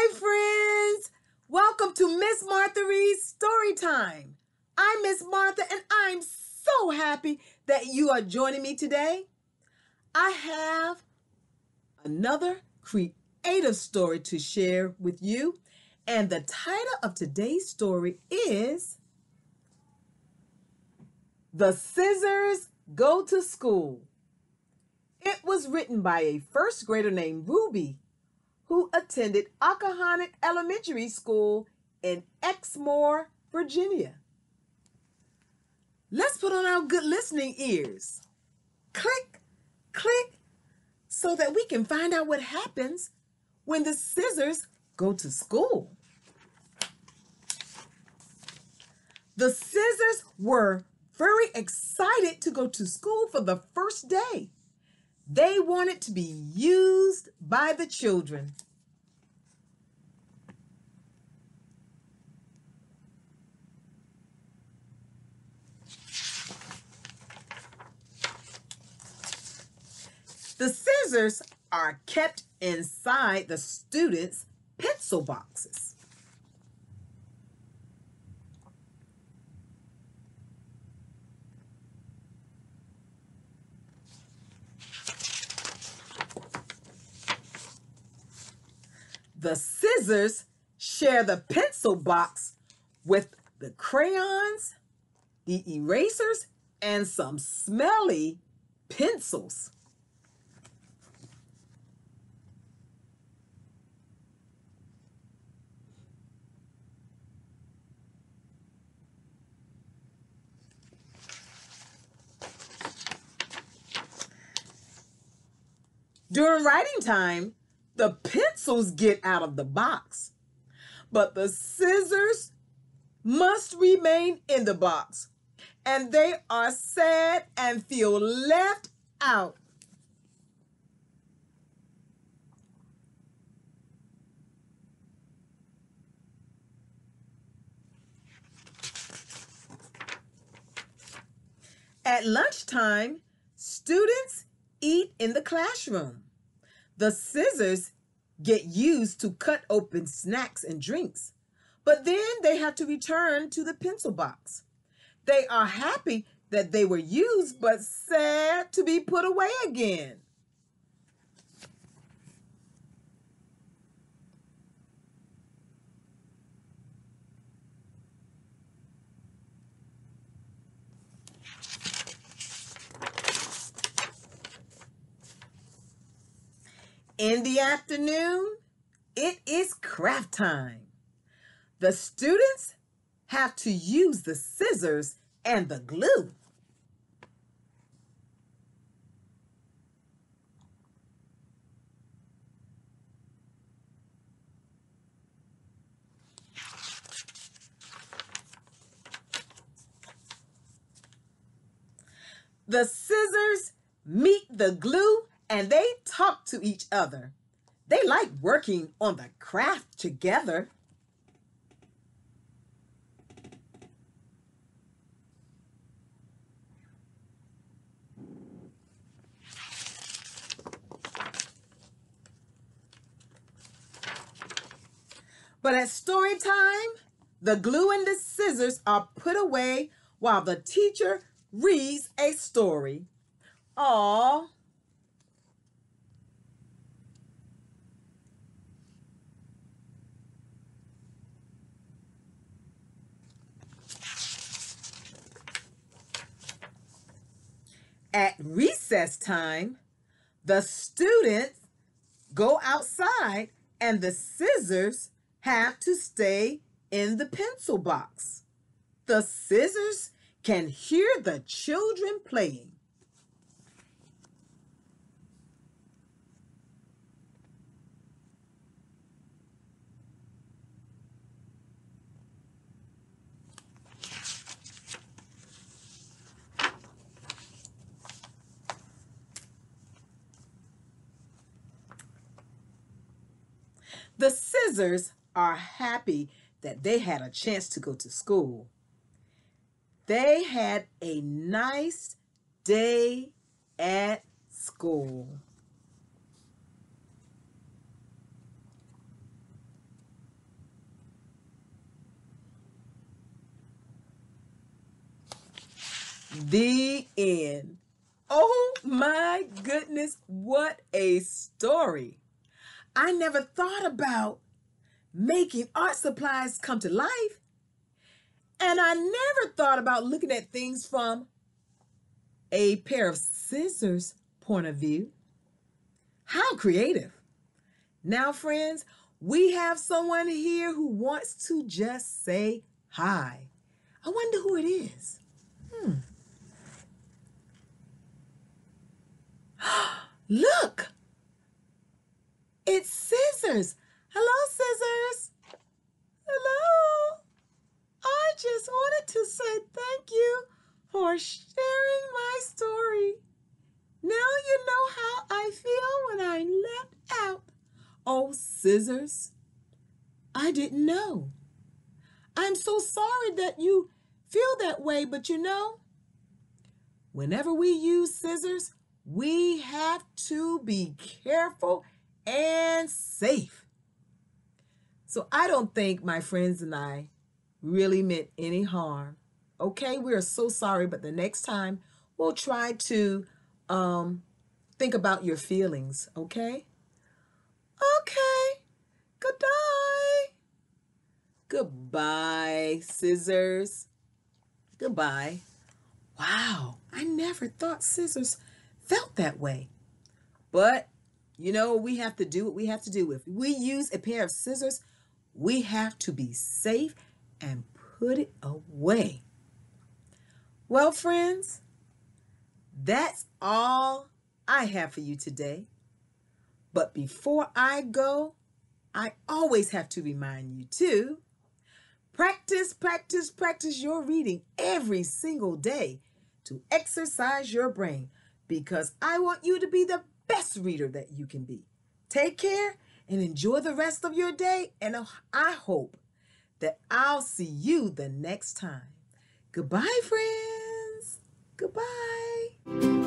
Hi, friends. Welcome to Miss Martha Reed's Story Time. I'm Miss Martha, and I'm so happy that you are joining me today. I have another creative story to share with you, and the title of today's story is The Scissors Go to School. It was written by a first grader named Ruby who attended Occohannock Elementary School in Exmore, Virginia. Let's put on our good listening ears. Click, click, so that we can find out what happens when the scissors go to school. The scissors were very excited to go to school for the first day. They wanted to be used by the children. The scissors are kept inside the students' pencil boxes. The scissors share the pencil box with the crayons, the erasers, and some smelly pencils. During writing time, the pencils get out of the box, but the scissors must remain in the box, and they are sad and feel left out. At lunchtime, students eat in the classroom. The scissors get used to cut open snacks and drinks, but then they have to return to the pencil box. They are happy that they were used, but sad to be put away again. In the afternoon, it is craft time. The students have to use the scissors and the glue. The scissors meet the glue and they talk to each other. They like working on the craft together. But at story time, the glue and the scissors are put away while the teacher reads a story. Aww. At recess time, the students go outside and the scissors have to stay in the pencil box. The scissors can hear the children playing. scissors are happy that they had a chance to go to school. They had a nice day at school. The end. Oh my goodness, what a story! I never thought about making art supplies come to life. And I never thought about looking at things from a pair of scissors point of view. How creative. Now, friends, we have someone here who wants to just say hi. I wonder who it is. Hmm. Look! It's Scissors. Scissors. Hello. I just wanted to say thank you for sharing my story. Now you know how I feel when I let out. Oh, Scissors, I didn't know. I'm so sorry that you feel that way, but you know, whenever we use scissors, we have to be careful and safe. So I don't think my friends and I really meant any harm. Okay, we are so sorry, but the next time we'll try to um, think about your feelings, okay? Okay, goodbye. Goodbye, scissors. Goodbye. Wow, I never thought scissors felt that way. But, you know, we have to do what we have to do. If we use a pair of scissors, we have to be safe and put it away. Well, friends, that's all I have for you today. But before I go, I always have to remind you to practice, practice, practice your reading every single day to exercise your brain because I want you to be the best reader that you can be. Take care and enjoy the rest of your day. And I hope that I'll see you the next time. Goodbye, friends. Goodbye.